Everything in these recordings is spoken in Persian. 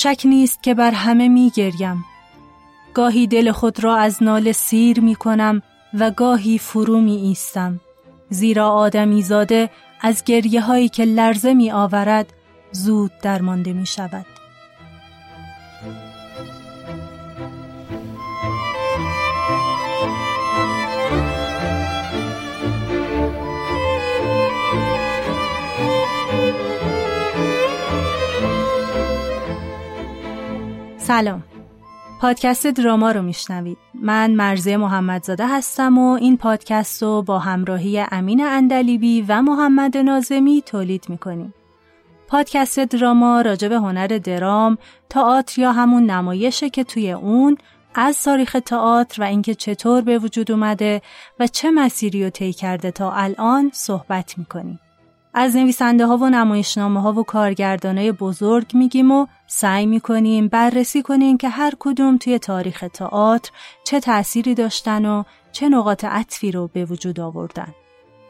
شک نیست که بر همه می گریم. گاهی دل خود را از نال سیر می کنم و گاهی فرو می ایستم. زیرا آدمی زاده از گریه هایی که لرزه می آورد زود درمانده می شود. سلام. پادکست دراما رو میشنوید. من مرزه محمدزاده هستم و این پادکست رو با همراهی امین اندلیبی و محمد نازمی تولید می‌کنیم. پادکست دراما راجع به هنر درام تئاتر یا همون نمایشه که توی اون از تاریخ تئاتر و اینکه چطور به وجود اومده و چه مسیری رو طی کرده تا الان صحبت می‌کنیم. از نویسنده ها و نمایشنامه ها و کارگردانای بزرگ میگیم و سعی می‌کنیم بررسی کنیم که هر کدوم توی تاریخ تئاتر چه تأثیری داشتن و چه نقاط عطفی رو به وجود آوردن.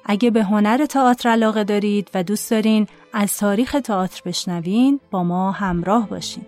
اگه به هنر تئاتر علاقه دارید و دوست دارین از تاریخ تئاتر بشنوین با ما همراه باشین.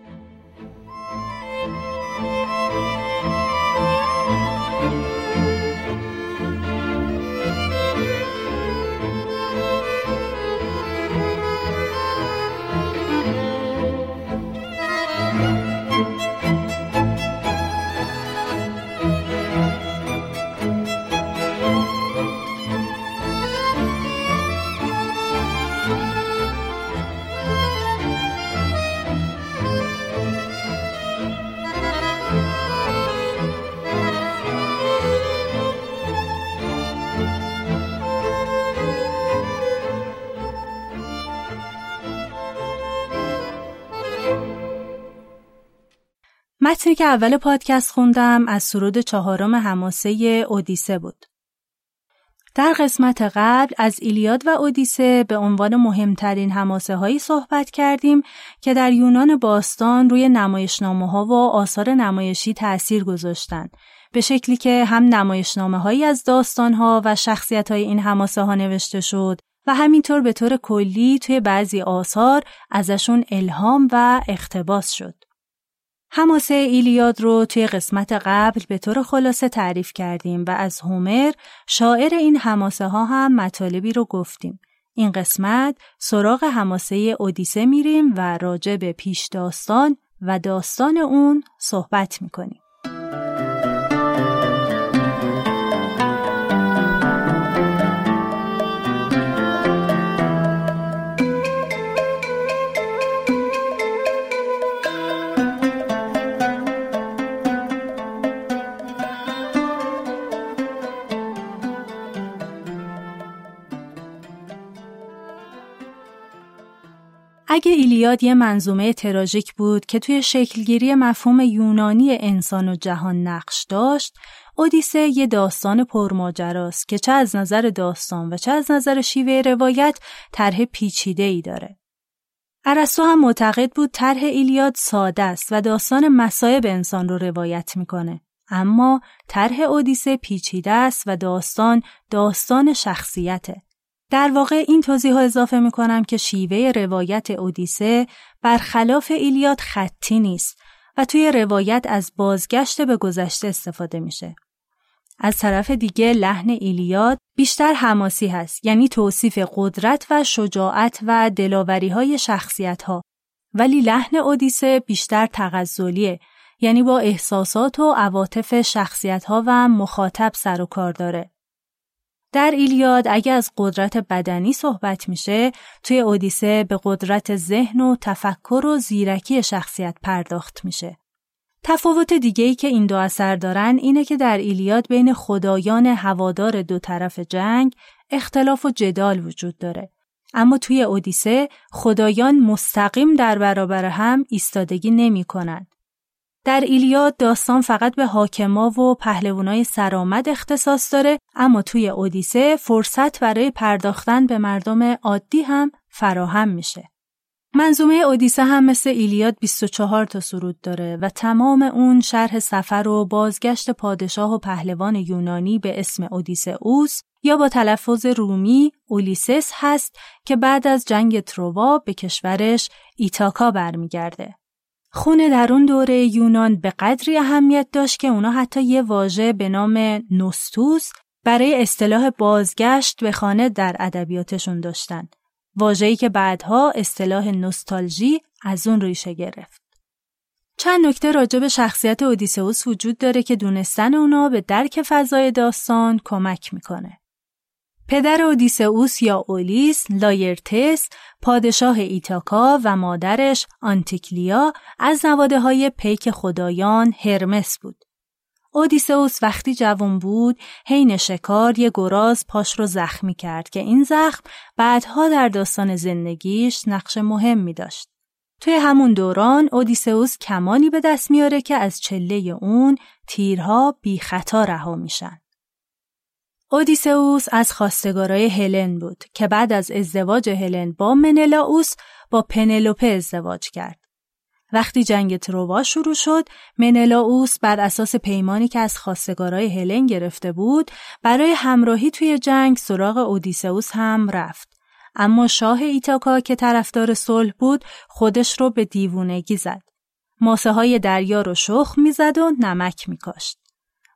متنی که اول پادکست خوندم از سرود چهارم حماسه اودیسه بود. در قسمت قبل از ایلیاد و اودیسه به عنوان مهمترین حماسه هایی صحبت کردیم که در یونان باستان روی نمایشنامه ها و آثار نمایشی تأثیر گذاشتند به شکلی که هم نمایشنامه هایی از داستان ها و شخصیت های این حماسه ها نوشته شد و همینطور به طور کلی توی بعضی آثار ازشون الهام و اقتباس شد. هماسه ایلیاد رو توی قسمت قبل به طور خلاصه تعریف کردیم و از هومر شاعر این هماسه ها هم مطالبی رو گفتیم. این قسمت سراغ هماسه اودیسه میریم و راجع به پیش داستان و داستان اون صحبت می‌کنیم. اگه ایلیاد یه منظومه تراژیک بود که توی شکلگیری مفهوم یونانی انسان و جهان نقش داشت، اودیسه یه داستان پرماجراست که چه از نظر داستان و چه از نظر شیوه روایت طرح پیچیده ای داره. ارسطو هم معتقد بود طرح ایلیاد ساده است و داستان مسایب انسان رو روایت می‌کنه. اما طرح اودیسه پیچیده است و داستان داستان شخصیته. در واقع این توضیح ها اضافه می کنم که شیوه روایت اودیسه برخلاف ایلیاد خطی نیست و توی روایت از بازگشت به گذشته استفاده میشه. از طرف دیگه لحن ایلیاد بیشتر حماسی هست یعنی توصیف قدرت و شجاعت و دلاوری های شخصیت ها ولی لحن اودیسه بیشتر تغزلیه یعنی با احساسات و عواطف شخصیت ها و مخاطب سر و کار داره. در ایلیاد اگه از قدرت بدنی صحبت میشه توی اودیسه به قدرت ذهن و تفکر و زیرکی شخصیت پرداخت میشه. تفاوت دیگه که این دو اثر دارن اینه که در ایلیاد بین خدایان هوادار دو طرف جنگ اختلاف و جدال وجود داره. اما توی اودیسه خدایان مستقیم در برابر هم ایستادگی نمی کنند. در ایلیاد داستان فقط به حاکما و پهلوانای سرآمد اختصاص داره اما توی اودیسه فرصت برای پرداختن به مردم عادی هم فراهم میشه. منظومه اودیسه هم مثل ایلیاد 24 تا سرود داره و تمام اون شرح سفر و بازگشت پادشاه و پهلوان یونانی به اسم اودیسه اوس یا با تلفظ رومی اولیسس هست که بعد از جنگ تروا به کشورش ایتاکا برمیگرده. خونه در اون دوره یونان به قدری اهمیت داشت که اونا حتی یه واژه به نام نوستوس برای اصطلاح بازگشت به خانه در ادبیاتشون داشتن. واژه‌ای که بعدها اصطلاح نوستالژی از اون ریشه گرفت. چند نکته راجع به شخصیت اودیسئوس وجود داره که دونستن اونا به درک فضای داستان کمک می‌کنه. پدر اودیسئوس یا اولیس لایرتس پادشاه ایتاکا و مادرش آنتیکلیا از نواده های پیک خدایان هرمس بود. اودیسئوس وقتی جوان بود حین شکار یه گراز پاش رو زخمی کرد که این زخم بعدها در داستان زندگیش نقش مهمی داشت. توی همون دوران اودیسئوس کمانی به دست میاره که از چله اون تیرها بی خطا رها میشن. اودیسئوس از خواستگارای هلن بود که بعد از ازدواج هلن با منلاوس با پنلوپه ازدواج کرد. وقتی جنگ تروا شروع شد، منلاوس بر اساس پیمانی که از خواستگارای هلن گرفته بود، برای همراهی توی جنگ سراغ اودیسئوس هم رفت. اما شاه ایتاکا که طرفدار صلح بود، خودش رو به دیوونگی زد. ماسه های دریا رو شخ می‌زد و نمک میکاشت.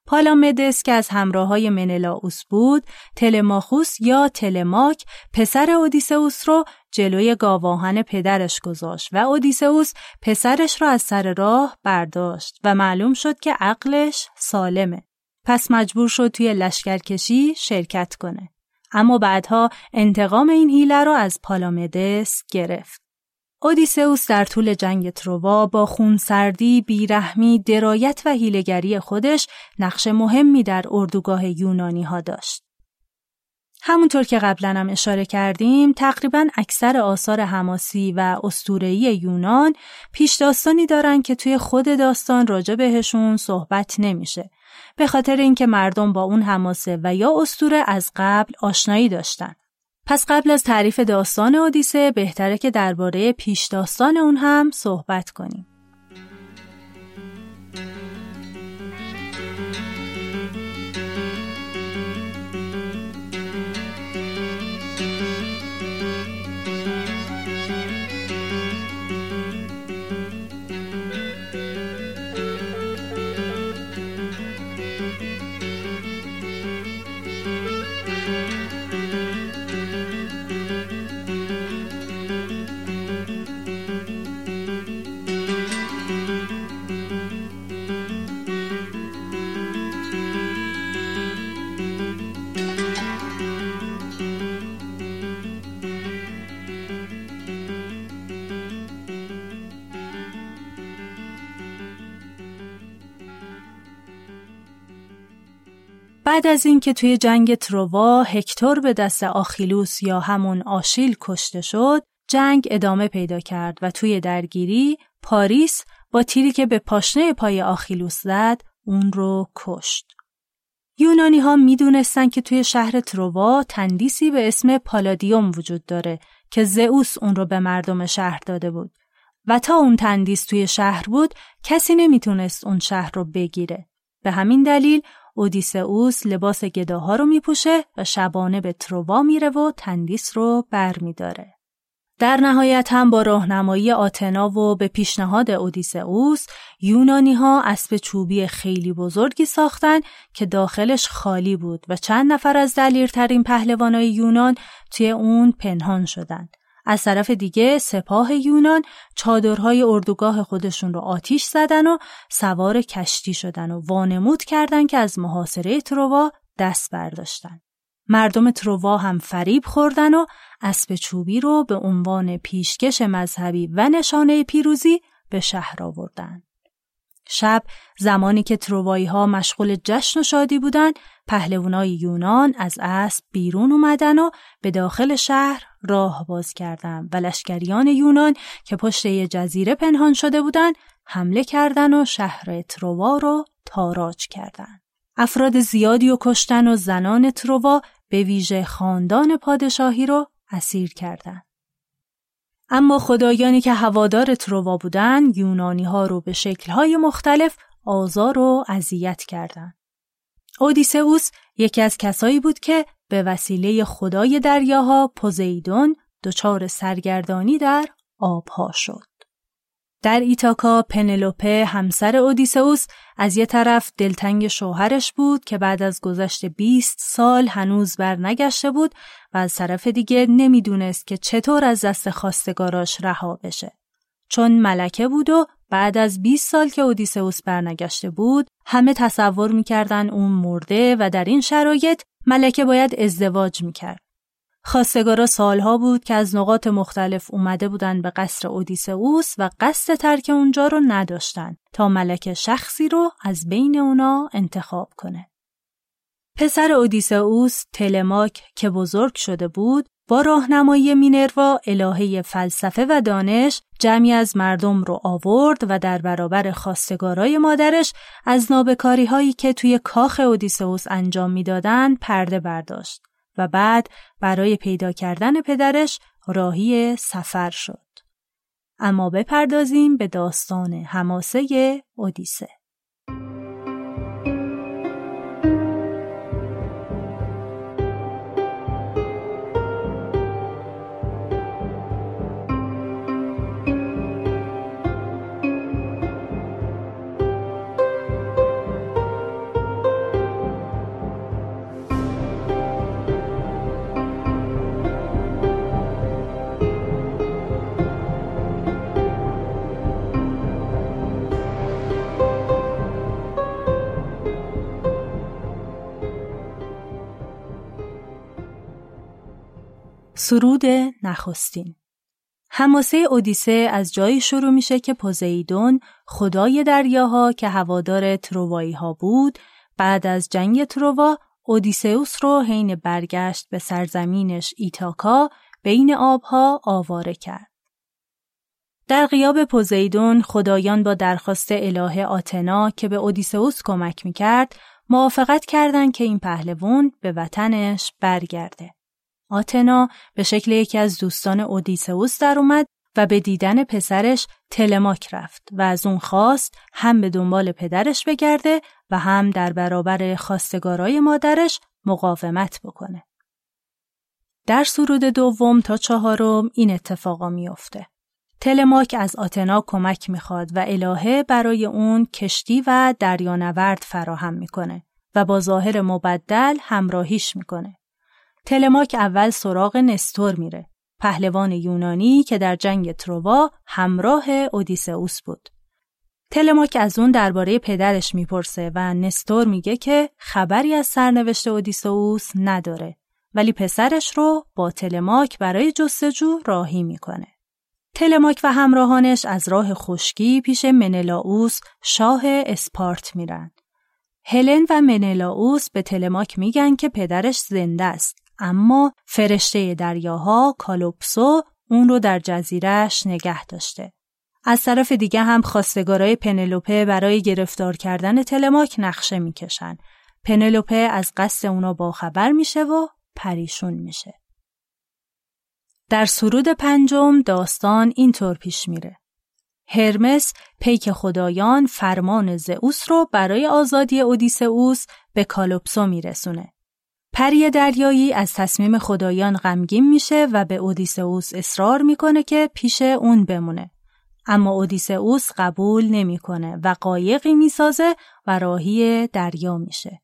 پالامدس که از همراه های منلاوس بود، تلماخوس یا تلماک پسر اودیسئوس رو جلوی گاواهن پدرش گذاشت و اودیسئوس پسرش را از سر راه برداشت و معلوم شد که عقلش سالمه. پس مجبور شد توی لشکرکشی شرکت کنه. اما بعدها انتقام این هیله را از پالامدس گرفت. اودیسئوس در طول جنگ تروا با خونسردی، بیرحمی، درایت و هیلگری خودش نقش مهمی در اردوگاه یونانی ها داشت. همونطور که قبلا هم اشاره کردیم تقریبا اکثر آثار حماسی و استورهی یونان پیش داستانی دارن که توی خود داستان راجع بهشون صحبت نمیشه به خاطر اینکه مردم با اون حماسه و یا استوره از قبل آشنایی داشتن پس قبل از تعریف داستان اودیسه بهتره که درباره پیش داستان اون هم صحبت کنیم. بعد از اینکه توی جنگ تروا هکتور به دست آخیلوس یا همون آشیل کشته شد، جنگ ادامه پیدا کرد و توی درگیری پاریس با تیری که به پاشنه پای آخیلوس زد اون رو کشت. یونانی ها می دونستن که توی شهر تروا تندیسی به اسم پالادیوم وجود داره که زئوس اون رو به مردم شهر داده بود و تا اون تندیس توی شهر بود کسی نمی‌تونست اون شهر رو بگیره. به همین دلیل اودیسئوس لباس گداها رو میپوشه و شبانه به تروا میره و تندیس رو بر. در نهایت هم با راهنمایی آتنا و به پیشنهاد اودیسئوس یونانی ها اسب چوبی خیلی بزرگی ساختن که داخلش خالی بود و چند نفر از دلیرترین پهلوانای یونان توی اون پنهان شدند. از طرف دیگه سپاه یونان چادرهای اردوگاه خودشون رو آتیش زدن و سوار کشتی شدن و وانمود کردن که از محاصره تروا دست برداشتن. مردم تروا هم فریب خوردن و اسب چوبی رو به عنوان پیشکش مذهبی و نشانه پیروزی به شهر آوردن. شب زمانی که تروایی ها مشغول جشن و شادی بودند پهلوانای یونان از اسب بیرون اومدن و به داخل شهر راه باز کردند و لشکریان یونان که پشت یه جزیره پنهان شده بودند حمله کردن و شهر تروا رو تاراج کردند. افراد زیادی و کشتن و زنان تروا به ویژه خاندان پادشاهی رو اسیر کردند. اما خدایانی که هوادار تروا بودند یونانی ها رو به شکلهای مختلف آزار و اذیت کردند. اودیسئوس یکی از کسایی بود که به وسیله خدای دریاها پوزیدون دچار سرگردانی در آبها شد. در ایتاکا پنلوپه همسر اودیسئوس از یه طرف دلتنگ شوهرش بود که بعد از گذشت 20 سال هنوز برنگشته بود و از طرف دیگه نمی‌دونست که چطور از دست خواستگاراش رها بشه. چون ملکه بود و بعد از 20 سال که اودیسئوس برنگشته بود همه تصور می‌کردن اون مرده و در این شرایط ملکه باید ازدواج می‌کرد. خواستگارا سالها بود که از نقاط مختلف اومده بودن به قصر اودیسئوس و قصد ترک اونجا رو نداشتن تا ملکه شخصی رو از بین اونا انتخاب کنه. پسر اودیسئوس تلماک که بزرگ شده بود با راهنمایی مینروا الهه فلسفه و دانش جمعی از مردم رو آورد و در برابر خواستگارای مادرش از نابکاری هایی که توی کاخ اودیسئوس انجام می‌دادند پرده برداشت و بعد برای پیدا کردن پدرش راهی سفر شد. اما بپردازیم به داستان حماسه اودیسه. سرود نخستین حماسه اودیسه از جایی شروع میشه که پوزیدون خدای دریاها که هوادار تروایی ها بود بعد از جنگ تروا اودیسئوس رو حین برگشت به سرزمینش ایتاکا بین آبها آواره کرد. در غیاب پوزیدون خدایان با درخواست اله آتنا که به اودیسئوس کمک می‌کرد موافقت کردند که این پهلوان به وطنش برگرده. آتنا به شکل یکی از دوستان اودیسئوس در اومد و به دیدن پسرش تلماک رفت و از اون خواست هم به دنبال پدرش بگرده و هم در برابر خواستگارای مادرش مقاومت بکنه. در سرود دوم تا چهارم این اتفاقا میافته. تلماک از آتنا کمک می‌خواد و الهه برای اون کشتی و دریانورد فراهم می‌کنه و با ظاهر مبدل همراهیش می‌کنه. تلماک اول سراغ نستور میره. پهلوان یونانی که در جنگ تروا همراه اودیسئوس بود. تلماک از اون درباره پدرش می‌پرسه و نستور میگه که خبری از سرنوشت اودیسئوس نداره ولی پسرش رو با تلماک برای جستجو راهی می‌کنه. تلماک و همراهانش از راه خشکی پیش منلاوس شاه اسپارت میرن. هلن و منلاوس به تلماک میگن که پدرش زنده است اما فرشته دریاها کالوپسو اون رو در جزیرش نگه داشته. از طرف دیگه هم خواستگارای پنلوپه برای گرفتار کردن تلماک نقشه می‌کشن. پنلوپه از قصد اونا باخبر میشه و پریشون میشه. در سرود پنجم داستان اینطور پیش میره. هرمس پیک خدایان فرمان زئوس رو برای آزادی اودیسئوس به کالوپسو میرسونه. پری دریایی از تصمیم خدایان غمگین میشه و به اودیسئوس اصرار می‌کنه که پیش اون بمونه. اما اودیسئوس قبول نمی‌کنه و قایقی می‌سازه و راهی دریا میشه.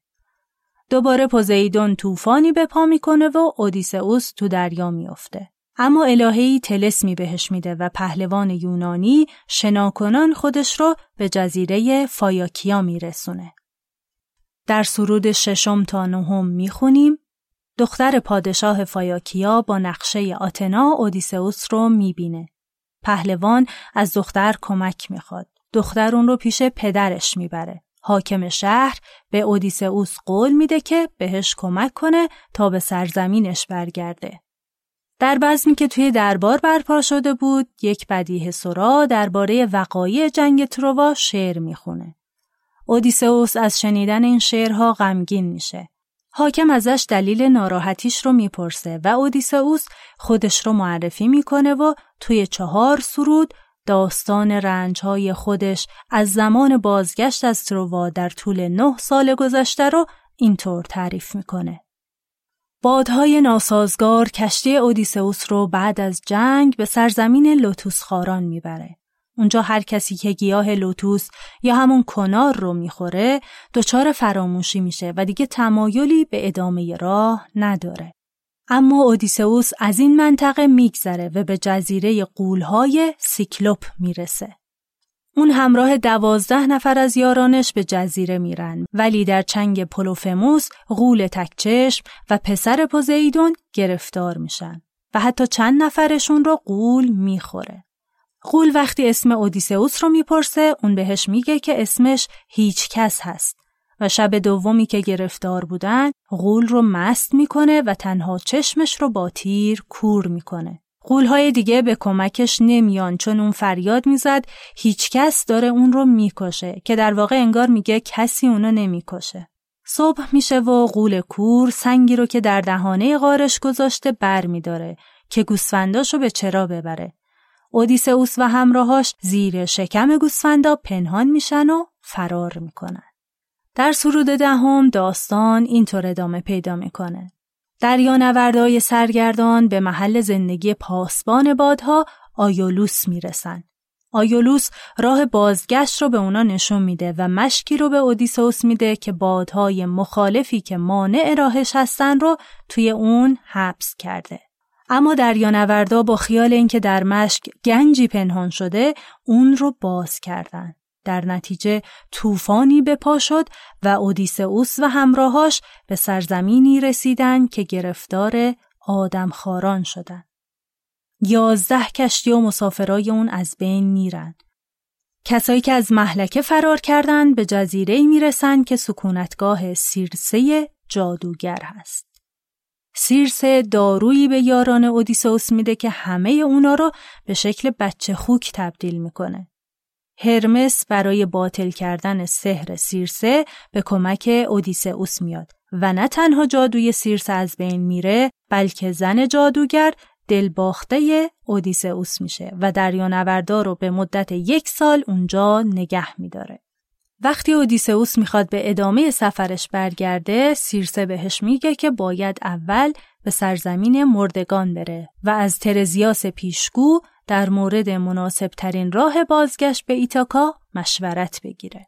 دوباره پوزیدون طوفانی به پا می‌کنه و اودیسئوس تو دریا میافته. اما الههی تلسمی بهش میده و پهلوان یونانی شناکنان خودش رو به جزیره فایاکیا میرسونه. در سرود ششم تا نهم می‌خونیم دختر پادشاه فایاکیا با نقشه آتنا اودیسئوس رو می‌بینه. پهلوان از دختر کمک می‌خواد. دختر اون رو پیش پدرش می‌بره. حاکم شهر به اودیسئوس قول میده که بهش کمک کنه تا به سرزمینش برگرده. در بزمی که توی دربار برپا شده بود، یک بدیه سرا درباره وقایع جنگ تروا شعر می‌خونه. اودیسئوس از شنیدن این شعرها غمگین میشه. حاکم ازش دلیل ناراحتیش رو می‌پرسه و اودیسئوس خودش رو معرفی می‌کنه و توی چهار سرود داستان رنجهای خودش از زمان بازگشت از تروا در طول نه سال گذشته رو اینطور تعریف می‌کنه. بادهای ناسازگار کشتی اودیسئوس رو بعد از جنگ به سرزمین لوتوس خاران می‌بره. اونجا هر کسی که گیاه لوتوس یا همون کنار رو می‌خوره دچار فراموشی میشه و دیگه تمایلی به ادامه راه نداره. اما اودیسئوس از این منطقه میگذره و به جزیره غول‌های سیکلوپ می‌رسه. اون همراه دوازده نفر از یارانش به جزیره میرن ولی در چنگ پولوفموس غول تک‌چشم و پسر پوزیدون گرفتار میشن و حتی چند نفرشون رو قول می‌خوره. قول وقتی اسم اودیسئوس رو می‌پرسه اون بهش میگه که اسمش هیچ کس هست و شب دومی که گرفتار بودن غول رو مست می‌کنه و تنها چشمش رو با تیر کور می‌کنه. قولهای دیگه به کمکش نمیان چون اون فریاد می‌زد هیچ کس داره اون رو می‌کشه که در واقع انگار میگه کسی اونو نمی‌کشه. صبح میشه و قول کور سنگی رو که در دهانه غارش گذاشته بر میداره که گوسفنداشو به چرا ببره. اودیسئوس و همراهاش زیر شکم گوسفندا پنهان میشن و فرار می‌کنن. در سرود دهم داستان اینطور ادامه پیدا می‌کنه. دریانوردای سرگردان به محل زندگی پاسبان بادها آیولوس می‌رسن. آیولوس راه بازگشت رو به اونا نشون میده و مشکی رو به اودیسوس میده که بادهای مخالفی که مانع راهش هستن رو توی اون حبس کرده. اما دریانوردا با خیال اینکه در مشک گنجی پنهان شده اون رو باز کردن. در نتیجه طوفانی به پا شد و اودیسئوس و همراهاش به سرزمینی رسیدن که گرفتار آدمخواران شدند. یازده کشتی و مسافرای اون از بین میرن. کسایی که از محلکه فرار کردند به جزیره می‌رسن که سکونتگاه سیرسه جادوگر هست. سیرسه دارویی به یاران اودیسوس میده که همه اونا رو به شکل بچه خوک تبدیل می‌کنه. هرمس برای باطل کردن سحر سیرسه به کمک اودیسئوس میاد و نه تنها جادوی سیرسه از بین میره بلکه زن جادوگر دلباخته اودیسئوس میشه و دریانوردا رو به مدت یک سال اونجا نگه میداره. وقتی اودیسئوس می‌خواد به ادامه سفرش برگرده سیرسه بهش میگه که باید اول به سرزمین مردگان بره و از ترزیاس پیشگو در مورد مناسب ترین راه بازگشت به ایتاکا مشورت بگیره.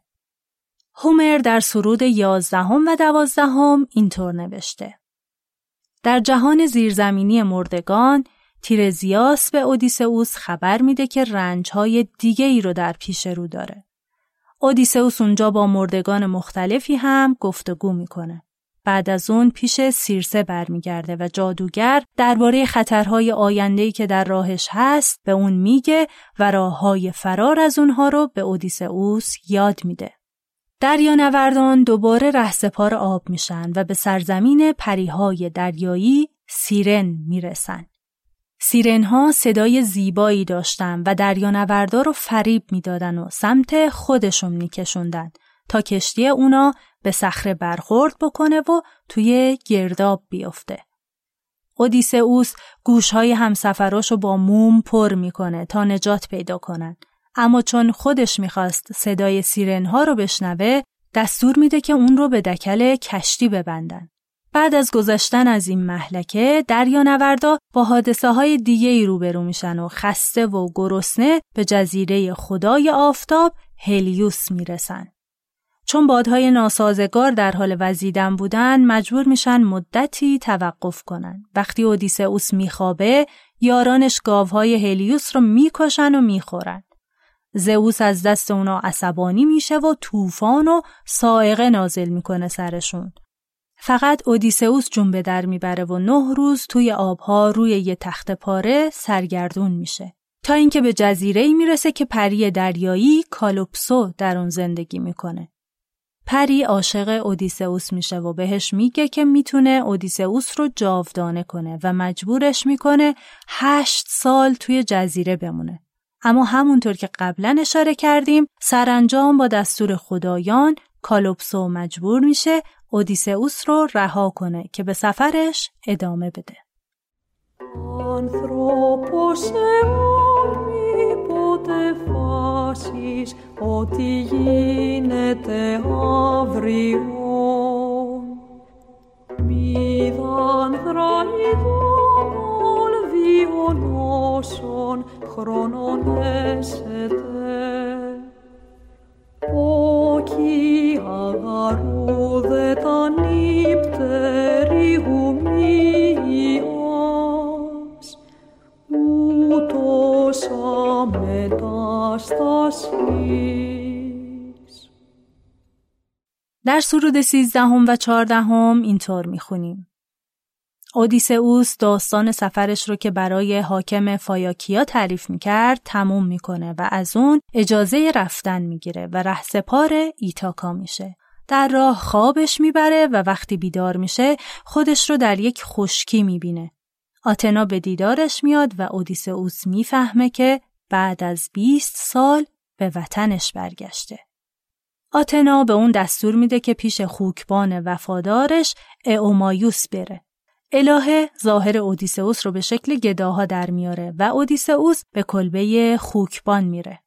هومر در سرود یازدهم و دوازدهم اینطور نوشته. در جهان زیرزمینی مردگان تیرزیاس به اودیسئوس خبر میده که رنجهای دیگه ای رو در پیش رو داره. اودیسئوس اونجا با مردگان مختلفی هم گفتگو می‌کنه. بعد از اون پیش سیرسه برمیگرده و جادوگر درباره خطرهای آینده‌ای که در راهش هست به اون میگه و راههای فرار از اونها رو به اودیسئوس یاد میده. دریانوردان دوباره رهسپار آب میشن و به سرزمین پریهای دریایی سیرن می‌رسن. سیرن ها صدای زیبایی داشتن و دریانوردا رو فریب می‌دادن و سمت خودشون میکشوندن تا کشتی اونا به صخره برخورد بکنه و توی گرداب بیفته. اودیسئوس گوشهای همسفراشو با موم پر می‌کنه تا نجات پیدا کنن. اما چون خودش می‌خواست صدای سیرنها رو بشنوه دستور میده که اون رو به دکل کشتی ببندن. بعد از گذشتن از این محلکه دریانوردا با حادثه های دیگه ای روبرو میشن و خسته و گرسنه به جزیره خدای آفتاب هلیوس می‌رسن. چون بادهای ناسازگار در حال وزیدن بودن مجبور میشن مدتی توقف کنن. وقتی اودیسئوس میخوابه یارانش گاوهای هلیوس رو می‌کشن و می‌خورن. زئوس از دست اونا عصبانی میشه و طوفان و سائقه نازل می‌کنه سرشون. فقط اودیسئوس جون به در می‌بره و نه روز توی آبها روی یه تخت پاره سرگردون میشه. تا اینکه به جزیره ای می‌رسه که پری دریایی کالوپسو در اون زندگی می‌کنه. پری عاشق اودیسئوس میشه و بهش میگه که می‌تونه اودیسئوس رو جاودانه کنه و مجبورش می‌کنه هشت سال توی جزیره بمونه. اما همونطور که قبلا اشاره کردیم سرانجام با دستور خدایان کالوپسو مجبور میشه اودیسئوس رو رها کنه که به سفرش ادامه بده. αποφάσεις ότι γίνεται αύριο. Μη δάνδρα ειδών όλων χρόνων έσετε در سرود سیزدهم و چهاردهم اینطور می‌خونیم. اودیسئوس داستان سفرش رو که برای حاکم فایاکیا تعریف می‌کرد تموم می‌کنه و از اون اجازه رفتن می‌گیره و رهسپار ایتاکا میشه. در راه خوابش می‌بره و وقتی بیدار میشه خودش رو در یک خشکی می‌بینه. آتنا به دیدارش میاد و اودیسئوس می‌فهمه که بعد از 20 سال به وطنش برگشته. آتنا به اون دستور میده که پیش خوکبان وفادارش اومایوس بره. الهه ظاهر اودیسئوس رو به شکل گداها در میاره و اودیسئوس به کلبه خوکبان میره.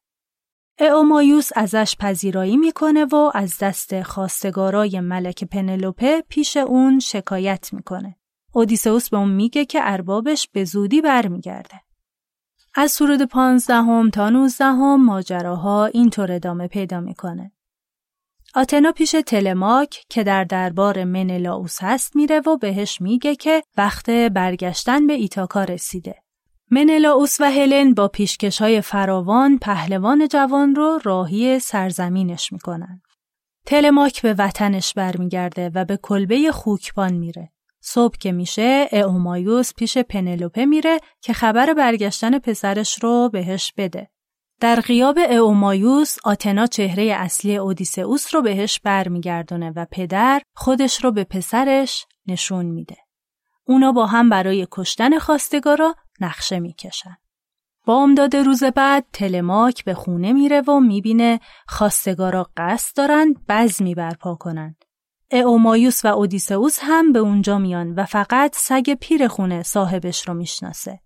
اومایوس ازش پذیرایی می‌کنه و از دست خواستگارای ملک پنلوپه پیش اون شکایت می‌کنه. اودیسئوس به اون میگه که اربابش به زودی برمیگرده. از سرود پانزدهم تا نوزدهم ماجراها اینطور ادامه پیدا می‌کنه. آتنا پیش تلماک که در دربار منلاوس هست میره و بهش میگه که وقت برگشتن به ایتاکا رسیده. منلاوس و هلن با پیشکش های فراوان پهلوان جوان رو راهی سرزمینش می‌کنن. تلماک به وطنش برمیگرده و به کلبه خوکبان میره. صبح که میشه اومایوس پیش پنلوپه میره که خبر برگشتن پسرش رو بهش بده. در غیاب اومایوس آتنا چهره اصلی اودیسئوس رو بهش برمیگردونه و پدر خودش رو به پسرش نشون میده. اونا با هم برای کشتن خواستگارا نقشه می‌کشن. بامداد روز بعد تلماک به خونه میره و می‌بینه خواستگارا قصد دارن بزمی برپا کنن. اومایوس و اودیسئوس هم به اونجا میان و فقط سگ پیر خونه صاحبش رو می‌شناسه.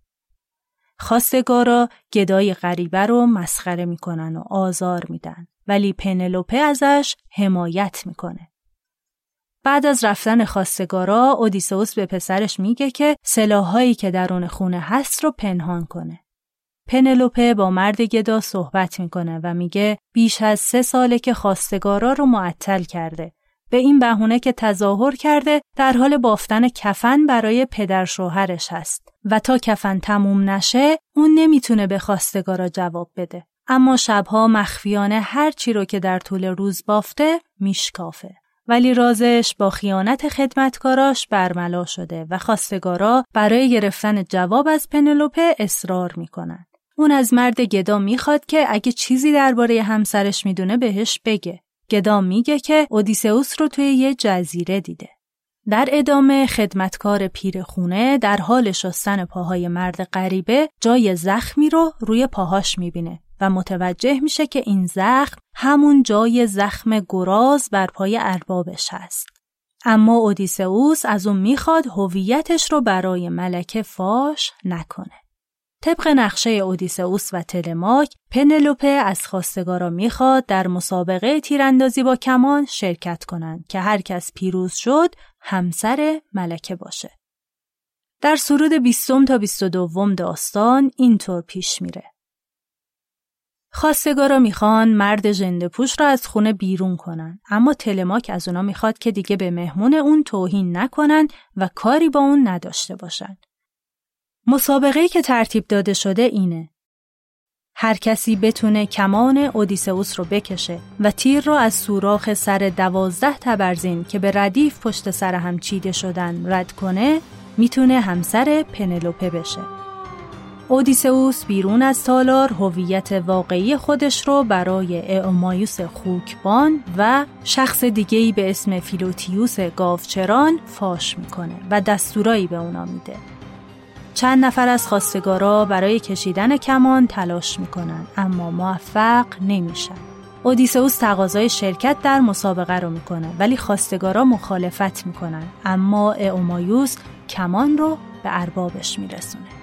خواستگارا گدای غریبه رو مسخره می‌کنن و آزار میدن ولی پنلوپه ازش حمایت می‌کنه. بعد از رفتن خواستگارا اودیسئوس به پسرش میگه که سلاحهایی که درون خونه هست رو پنهان کنه. پنلوپه با مرد گدا صحبت می‌کنه و میگه بیش از سه ساله که خواستگارا رو معطل کرده به این بهونه که تظاهر کرده در حال بافتن کفن برای پدر شوهرش هست. و تا کفن تموم نشه اون نمی‌تونه به خواستگارا جواب بده. اما شبها مخفیانه هر چی رو که در طول روز بافته میشکافه. ولی رازش با خیانت خدمتکاراش برملا شده و خواستگارا برای گرفتن جواب از پنلوپه اصرار می‌کنن اون از مرد گدا می‌خواد که اگه چیزی درباره همسرش می‌دونه بهش بگه. گدام میگه که اودیسئوس رو توی یه جزیره دیده. در ادامه خدمتکار پیرخونه در حال شستن پاهای مرد غریبه جای زخمی رو روی پاهاش می‌بینه و متوجه میشه که این زخم همون جای زخم گراز بر پای اربابش هست. اما اودیسئوس از اون می‌خواد هویتش رو برای ملکه فاش نکنه. طبق نقشه اودیسئوس و تلماک، پنلوپه از خواستگارا می‌خواد در مسابقه تیراندازی با کمان شرکت کنند که هر کس پیروز شد همسر ملکه باشه. در سرود بیستم تا بیست دوم داستان اینطور پیش میره. خواستگارا می‌خوان مرد جنده پوش را از خونه بیرون کنن اما تلماک از اونا می‌خواد که دیگه به مهمون اون توهین نکنن و کاری با اون نداشته باشن. مسابقه که ترتیب داده شده اینه. هر کسی بتونه کمان اودیسئوس رو بکشه و تیر رو از سوراخ سر دوازده تبرزین که به ردیف پشت سر هم چیده شدن رد کنه می‌تونه همسر پنلوپه بشه. اودیسئوس بیرون از تالار هویت واقعی خودش رو برای اعمایوس خوکبان و شخص دیگهی به اسم فیلوتیوس گاوچران فاش می‌کنه و دستورایی به اونا میده. چند نفر از خواستگارا برای کشیدن کمان تلاش می‌کنن اما موفق نمیشن. اودیسئوس تقاضای شرکت در مسابقه رو می‌کنه ولی خواستگارا مخالفت می‌کنن اما اومایوس کمان رو به اربابش میرسونه.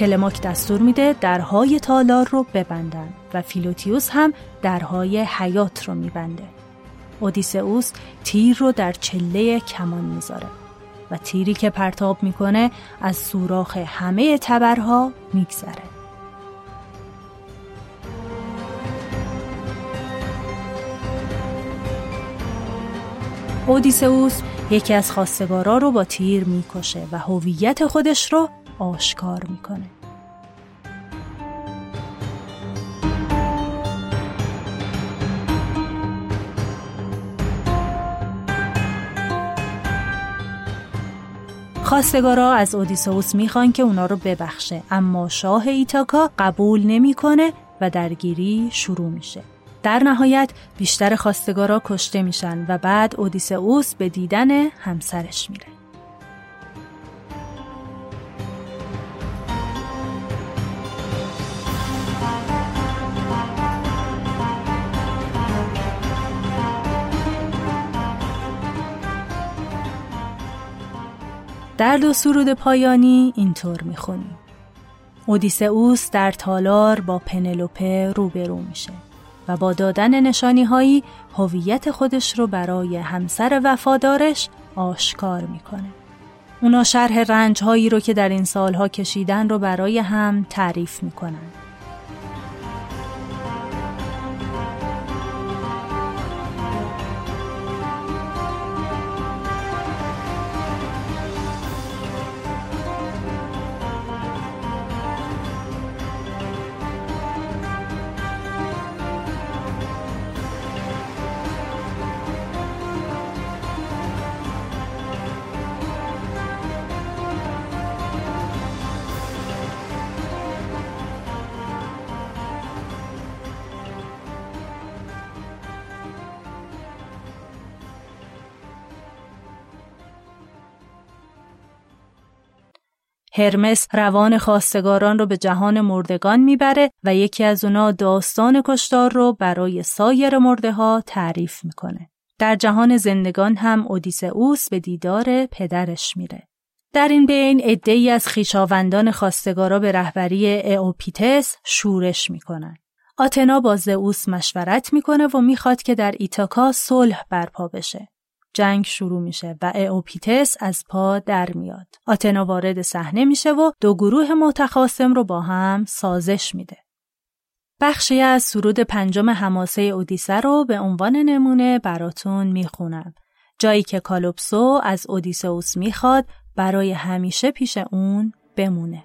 تلماک دستور میده درهای تالار رو ببندن و فیلوتیوس هم درهای حیات رو میبنده. اودیسئوس تیر رو در چله کمان می‌ذاره و تیری که پرتاب می‌کنه از سوراخ همه تبرها میگذره. اودیسئوس یکی از خواستگارا رو با تیر می‌کشه و هویت خودش رو آشکار می‌کنه. خواستگارا از اودیسئوس می‌خوان که اونا رو ببخشه اما شاه ایتاکا قبول نمی‌کنه و درگیری شروع میشه. در نهایت بیشتر خواستگارا کشته میشن و بعد اودیسئوس به دیدن همسرش میره. در دو سرود پایانی اینطور می‌خونیم اودیسئوس در تالار با پنلوپه روبرو میشه و با دادن نشانی هایی هویت خودش رو برای همسر وفادارش آشکار می‌کنه. اونا شرح رنج هایی رو که در این سالها کشیدن رو برای هم تعریف می‌کنن. هرمس روان خواستگاران رو به جهان مردگان می‌بره و یکی از اونا داستان کشتار رو برای سایر مرده ها تعریف می‌کنه. در جهان زندگان هم اودیسئوس به دیدار پدرش میره. در این بین عدهای از خیشاوندان خواستگارا به رهبری اوپیتس شورش می‌کنن. آتنا با زئوس مشورت می‌کنه و می‌خواد که در ایتاکا صلح برپا بشه. جنگ شروع میشه و اوپیتس از پا در میاد. آتنا وارد صحنه میشه و دو گروه متخاصم رو با هم سازش میده. بخشی از سرود پنجم حماسه اودیسه رو به عنوان نمونه براتون می‌خونم. جایی که کالوپسو از اودیسئوس می‌خواد برای همیشه پیش اون بمونه.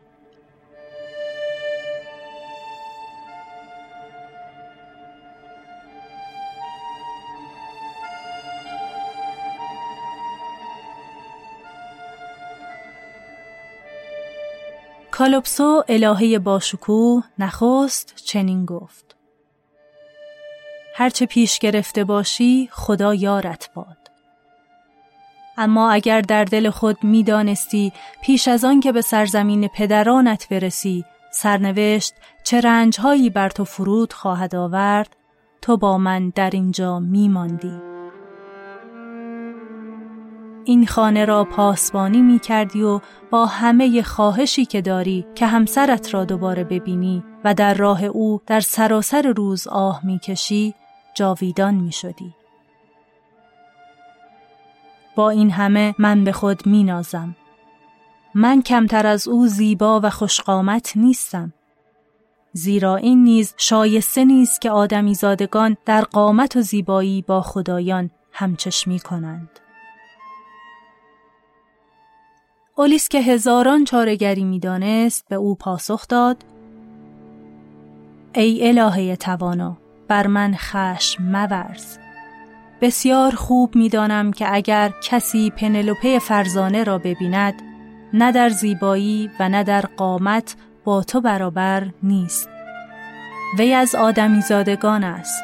کالوپسو الهه باشکوه نخست چنین گفت. هرچه پیش گرفته باشی خدا یارت باد. اما اگر در دل خود می‌دانستی پیش از آن که به سرزمین پدرانت برسی سرنوشت چه رنجهایی بر تو فرود خواهد آورد تو با من در اینجا میماندی. این خانه را پاسبانی می کردی و با همه خواهشی که داری که همسرت را دوباره ببینی و در راه او در سراسر روز آه می کشی جاویدان می شدی. با این همه من به خود می نازم. من کمتر از او زیبا و خوشقامت نیستم. زیرا این نیز شایسته نیست که آدمی زادگان در قامت و زیبایی با خدایان همچشمی کنند. اولیس که هزاران چارگری می‌دانست به او پاسخ داد ای الهه توانا بر من خشم مورز. بسیار خوب می‌دانم که اگر کسی پنلوپه فرزانه را ببیند نه در زیبایی و نه در قامت با تو برابر نیست. وی از آدمی زادگان است.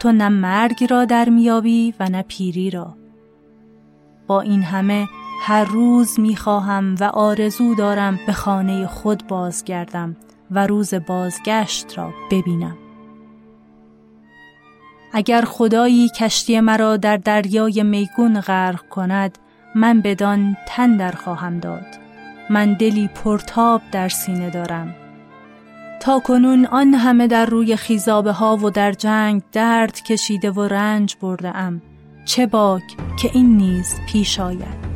تو نه مرگ را در میابی و نه پیری را. با این همه هر روز می‌خواهم و آرزو دارم به خانه خود بازگردم و روز بازگشت را ببینم. اگر خدایی کشتی مرا در دریای میگون غرق کند من بدان تن در خواهم داد. من دلی پرتاب در سینه دارم. تا کنون آن همه در روی خیزابه ها و در جنگ درد کشیده و رنج برده ام. چه باک که این نیز پیش آید.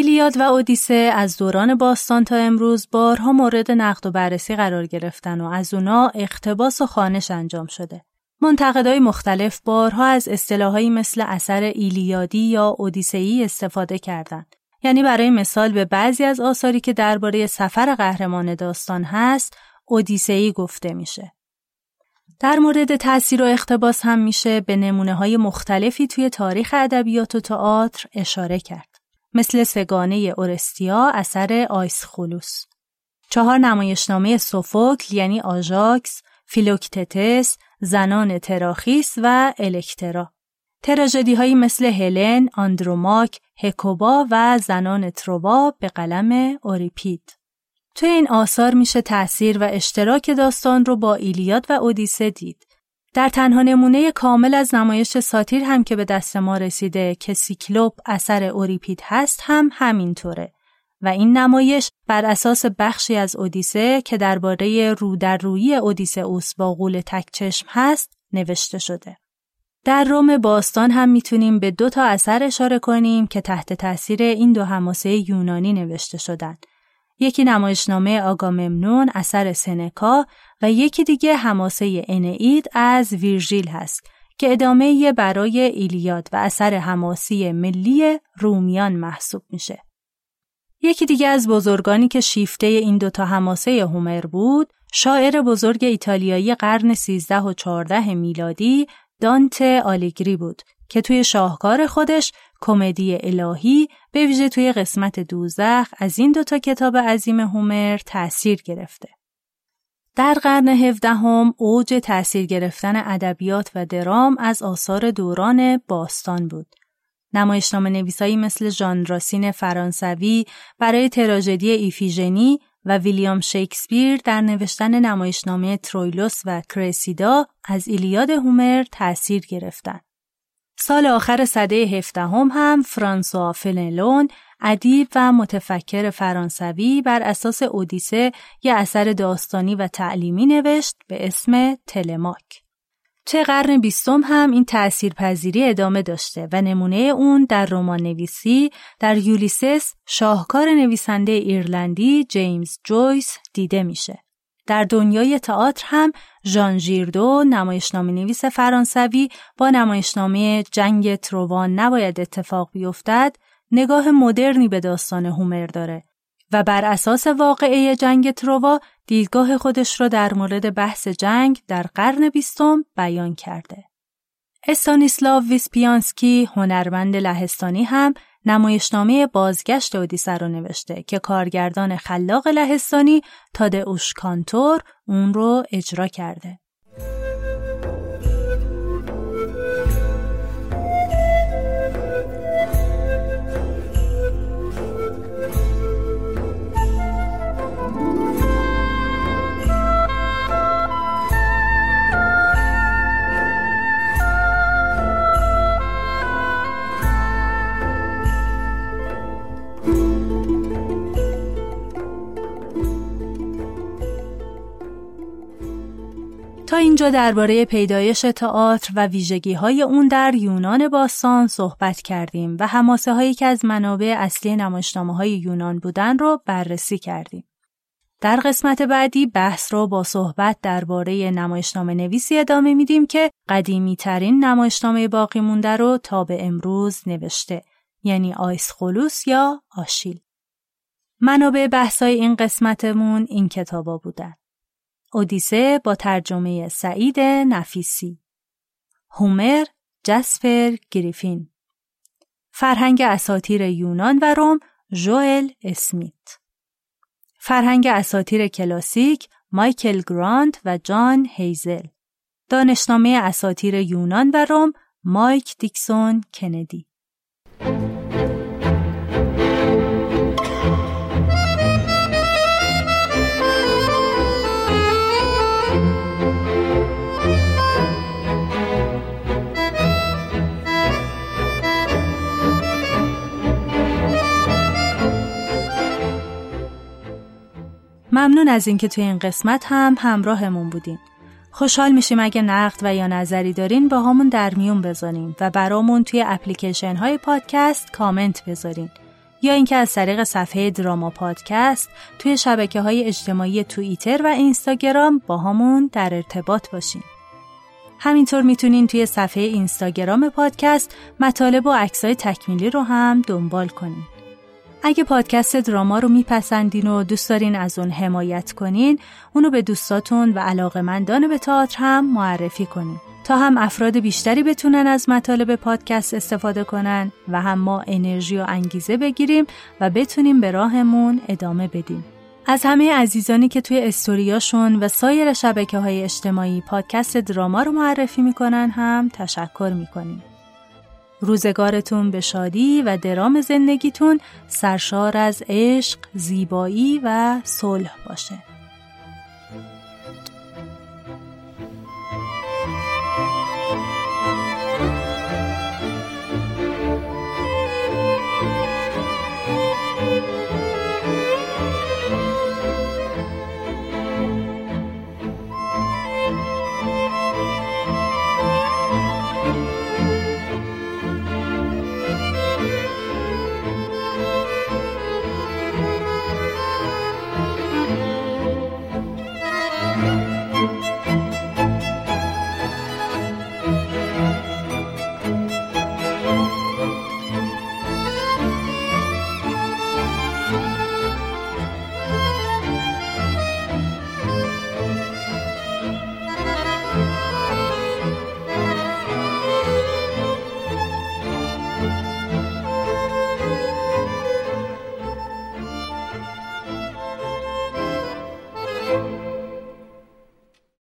ایلیاد و اودیسه از دوران باستان تا امروز بارها مورد نقد و بررسی قرار گرفتن و از اونا اقتباس و خانش انجام شده. منتقدای مختلف بارها از اصطلاحایی مثل اثر ایلیادی یا اودیسئی استفاده کردند. یعنی برای مثال به بعضی از آثاری که درباره سفر قهرمان داستان هست، اودیسئی گفته میشه. در مورد تاثیر و اقتباس هم میشه به نمونه های مختلفی توی تاریخ ادبیات و تئاتر اشاره کرد. مثل سه‌گانه اورستیا اثر آیسخولوس. چهار نمایشنامه سوفوکل یعنی آژاکس، فیلوکتتس، زنان تراخیس و الکترا. تراژدی هایی مثل هلن، آندروماک، هکوبا و زنان تروا به قلم اوریپید. توی این آثار میشه تأثیر و اشتراک داستان رو با ایلیاد و اودیسه دید. در تنها نمونه کامل از نمایش ساتیر هم که به دست ما رسیده که سیکلوپ اثر اوریپید هست هم همینطوره و این نمایش بر اساس بخشی از اودیسه که درباره رو در روی اوس با غول تکچشم هست نوشته شده. در روم باستان هم می‌تونیم به دو تا اثر اشاره کنیم که تحت تاثیر این دو حماسه یونانی نوشته شدند. یکی نمایشنامه آگاممنون اثر سنکا و یکی دیگه حماسه انعید از ویرژیل هست که ادامه برای ایلیاد و اثر حماسی ملی رومیان محسوب میشه. یکی دیگه از بزرگانی که شیفته این دوتا حماسه هومر بود، شاعر بزرگ ایتالیایی قرن 13 و 14 میلادی دانت آلیگری بود که توی شاهکار خودش کمدی الهی به ویژه توی قسمت دوزخ از این دوتا کتاب عظیم هومر تأثیر گرفته. در قرن هفدهم اوج تأثیر گرفتن ادبیات و درام از آثار دوران باستان بود. نمایشنامه نویسایی مثل ژان راسین فرانسوی برای تراژدی ایفیژنی و ویلیام شکسپیر در نوشتن نمایشنامه ترویلوس و کرسیدا از ایلیاد هومر تأثیر گرفتند. سال آخر سده هفدهم هم, فرانسوا فلنلون ادیب و متفکر فرانسوی بر اساس اودیسه یه اثر داستانی و تعلیمی نوشت به اسم تلماک. چه قرن بیستم هم این تأثیر پذیری ادامه داشته و نمونه اون در رمان نویسی در یولیسس شاهکار نویسنده ایرلندی جیمز جویس دیده میشه. در دنیای تئاتر هم ژان ژیردو نمایشنامه نویس فرانسوی با نمایشنامه جنگ تروان نباید اتفاق بیفتد نگاه مدرنی به داستان هومر داره و بر اساس واقعه جنگ تروا دیدگاه خودش را در مورد بحث جنگ در قرن بیستم بیان کرده. استانیسلاو ویسپیانسکی هنرمند لهستانی هم نمایشنامه بازگشت اودیسه رو نوشته که کارگردان خلاق لهستانی تادئوش کانتور اون رو اجرا کرده. تا اینجا درباره پیدایش تئاتر و ویژگی های اون در یونان باستان صحبت کردیم و حماسه هایی که از منابع اصلی نمایشنامه های یونان بودن رو بررسی کردیم. در قسمت بعدی بحث رو با صحبت درباره نمایشنامه نویسی ادامه میدیم که قدیمی ترین نمایشنامه باقی مونده رو تا به امروز نوشته یعنی آیس خلوس یا آشیل. منابع بحثای این قسمتمون این کتابا بودن. اودیسه با ترجمه سعید نفیسی. هومر جسپر گریفین. فرهنگ اساتیر یونان و روم جوئل اسمیت. فرهنگ اساتیر کلاسیک مایکل گراند و جان هیزل. دانشنامه اساتیر یونان و روم مایک دیکسون کندی. ممنون از اینکه توی این قسمت هم همراهمون بودین. خوشحال میشیم اگه نقد و یا نظری دارین با همون در میون بذارین و برامون توی اپلیکیشن های پادکست کامنت بذارین. یا اینکه از طریق صفحه دراما پادکست توی شبکه های اجتماعی توییتر و اینستاگرام با همون در ارتباط باشین. همینطور می‌تونین توی صفحه اینستاگرام پادکست مطالب و عکسای تکمیلی رو هم دنبال کنین. اگه پادکست دراما رو میپسندین و دوست دارین از اون حمایت کنین، اونو به دوستاتون و علاقمندان به تئاتر هم معرفی کنین. تا هم افراد بیشتری بتونن از مطالب پادکست استفاده کنن و هم ما انرژی و انگیزه بگیریم و بتونیم به راهمون ادامه بدیم. از همه عزیزانی که توی استوریاشون و سایر شبکه های اجتماعی پادکست دراما رو معرفی می‌کنن هم تشکر می‌کنیم. روزگارتون به شادی و درام زندگیتون سرشار از عشق، زیبایی و صلح باشه.